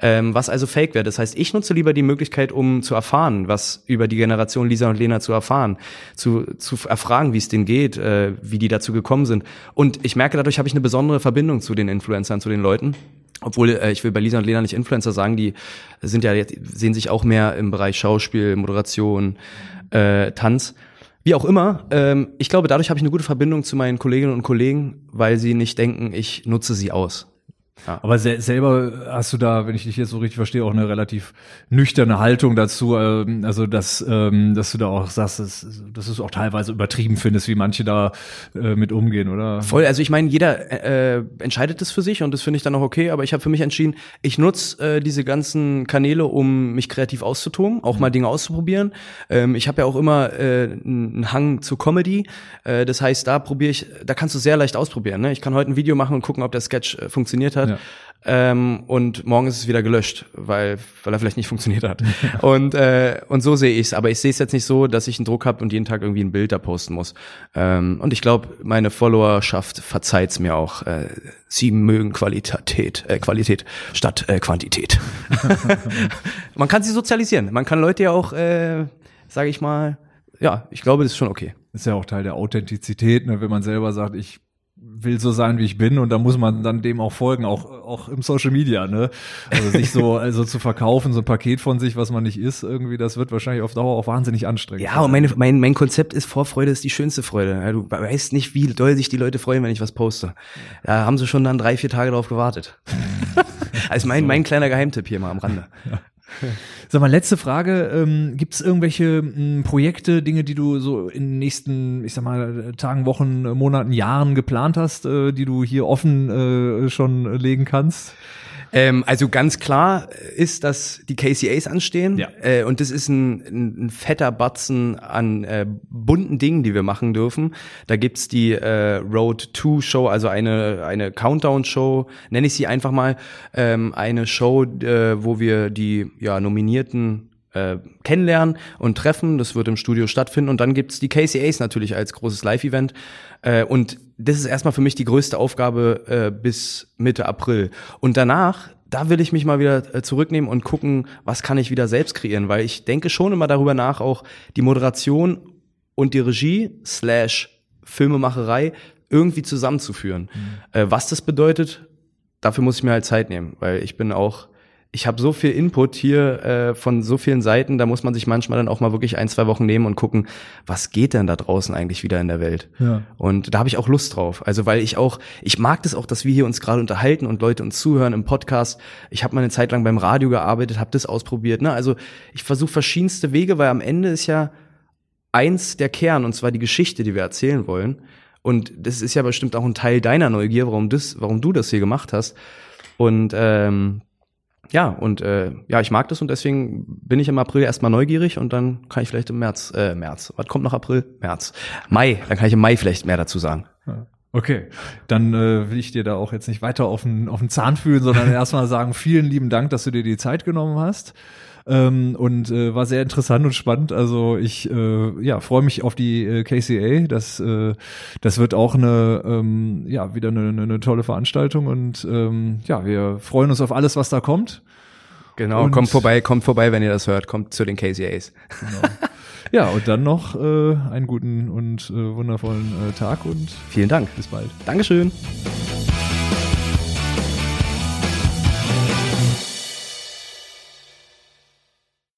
Ähm, was also fake wäre. Das heißt, ich nutze lieber die Möglichkeit, um zu erfahren, was über die Generation Lisa und Lena zu erfahren, zu, zu erfragen, wie es denen geht, äh, wie die dazu gekommen sind. Und ich merke, dadurch habe ich eine besondere Verbindung zu den Influencern, zu den Leuten. Obwohl, äh, ich will bei Lisa und Lena nicht Influencer sagen, die sind ja jetzt, sehen sich auch mehr im Bereich Schauspiel, Moderation, äh, Tanz. Wie auch immer, ähm, ich glaube, dadurch habe ich eine gute Verbindung zu meinen Kolleginnen und Kollegen, weil sie nicht denken, ich nutze sie aus. Aber se selber hast du da, wenn ich dich jetzt so richtig verstehe, auch eine relativ nüchterne Haltung dazu. Ähm, also, dass, ähm, dass du da auch sagst, dass, dass du es auch teilweise übertrieben findest, wie manche da äh, mit umgehen, oder? Voll, also ich meine, jeder äh, entscheidet das für sich und das finde ich dann auch okay, aber ich habe für mich entschieden, ich nutze äh, diese ganzen Kanäle, um mich kreativ auszutoben, auch mal Dinge auszuprobieren. Ähm, ich habe ja auch immer äh, einen Hang zu Comedy, äh, das heißt, da probiere ich, da kannst du sehr leicht ausprobieren. Ne? Ich kann heute ein Video machen und gucken, ob der Sketch äh, funktioniert hat hat. Ja. Ähm, und morgen ist es wieder gelöscht, weil, weil er vielleicht nicht funktioniert hat. und, äh, und so sehe ich es. Aber ich sehe es jetzt nicht so, dass ich einen Druck habe und jeden Tag irgendwie ein Bild da posten muss. Ähm, und ich glaube, meine Followerschaft verzeiht's mir auch. Äh, sie mögen Qualität, äh, Qualität statt äh, Quantität. man kann sie sozialisieren. Man kann Leute ja auch, äh, sage ich mal, ja, ich glaube, das ist schon okay. Ist ja auch Teil der Authentizität, ne, wenn man selber sagt, ich will so sein, wie ich bin und da muss man dann dem auch folgen, auch auch im Social Media, ne? Also sich so also zu verkaufen, so ein Paket von sich, was man nicht ist, irgendwie, das wird wahrscheinlich auf Dauer auch wahnsinnig anstrengend. Ja, und meine, mein mein Konzept ist Vorfreude ist die schönste Freude. Ja, du weißt nicht, wie doll sich die Leute freuen, wenn ich was poste. Da haben sie schon dann drei, vier Tage drauf gewartet. also mein mein kleiner Geheimtipp hier mal am Rande. Sag mal, letzte Frage. Ähm, Gibt es irgendwelche m, Projekte, Dinge, die du so in den nächsten, ich sag mal, Tagen, Wochen, Monaten, Jahren geplant hast, äh, die du hier offen äh, schon legen kannst? Ähm, also ganz klar ist, dass die KCAs anstehen. Ja. Äh, und das ist ein, ein, fetter Batzen an äh, bunten Dingen, die wir machen dürfen. Da gibt's die äh, Road 2 Show, also eine, eine Countdown-Show, nenne ich sie einfach mal. Ähm, eine Show, äh, wo wir die ja, Nominierten äh, kennenlernen und treffen. Das wird im Studio stattfinden. Und dann gibt's die KCAs natürlich als großes Live-Event. Äh, und das ist erstmal für mich die größte Aufgabe äh, bis Mitte April. Und danach, da will ich mich mal wieder äh, zurücknehmen und gucken, was kann ich wieder selbst kreieren. Weil ich denke schon immer darüber nach, auch die Moderation und die Regie slash Filmemacherei irgendwie zusammenzuführen. Äh, was das bedeutet, dafür muss ich mir halt Zeit nehmen, weil ich bin auch ich habe so viel Input hier äh, von so vielen Seiten, da muss man sich manchmal dann auch mal wirklich ein, zwei Wochen nehmen und gucken, was geht denn da draußen eigentlich wieder in der Welt? Ja. Und da habe ich auch Lust drauf. Also weil ich auch, ich mag das auch, dass wir hier uns gerade unterhalten und Leute uns zuhören im Podcast. Ich habe mal eine Zeit lang beim Radio gearbeitet, habe das ausprobiert. Ne? Also ich versuche verschiedenste Wege, weil am Ende ist ja eins der Kern, und zwar die Geschichte, die wir erzählen wollen. Und das ist ja bestimmt auch ein Teil deiner Neugier, warum, das, warum du das hier gemacht hast. Und ähm, ja, und äh, ja, ich mag das und deswegen bin ich im April erstmal neugierig und dann kann ich vielleicht im März, äh, März, was kommt nach April? März. Mai, dann kann ich im Mai vielleicht mehr dazu sagen. Okay, dann äh, will ich dir da auch jetzt nicht weiter auf den, auf den Zahn fühlen, sondern erstmal sagen, vielen lieben Dank, dass du dir die Zeit genommen hast. Ähm, und äh, war sehr interessant und spannend. Also ich äh, ja, freue mich auf die äh, KCA. Das, äh, das wird auch eine, ähm, ja, wieder eine, eine tolle Veranstaltung und ähm, ja, wir freuen uns auf alles, was da kommt. Genau, Und- kommt vorbei, kommt vorbei, wenn ihr das hört, kommt zu den KCAs. Ja, und dann noch äh, einen guten und äh, wundervollen äh, Tag und Vielen Dank. bis bald. Dankeschön.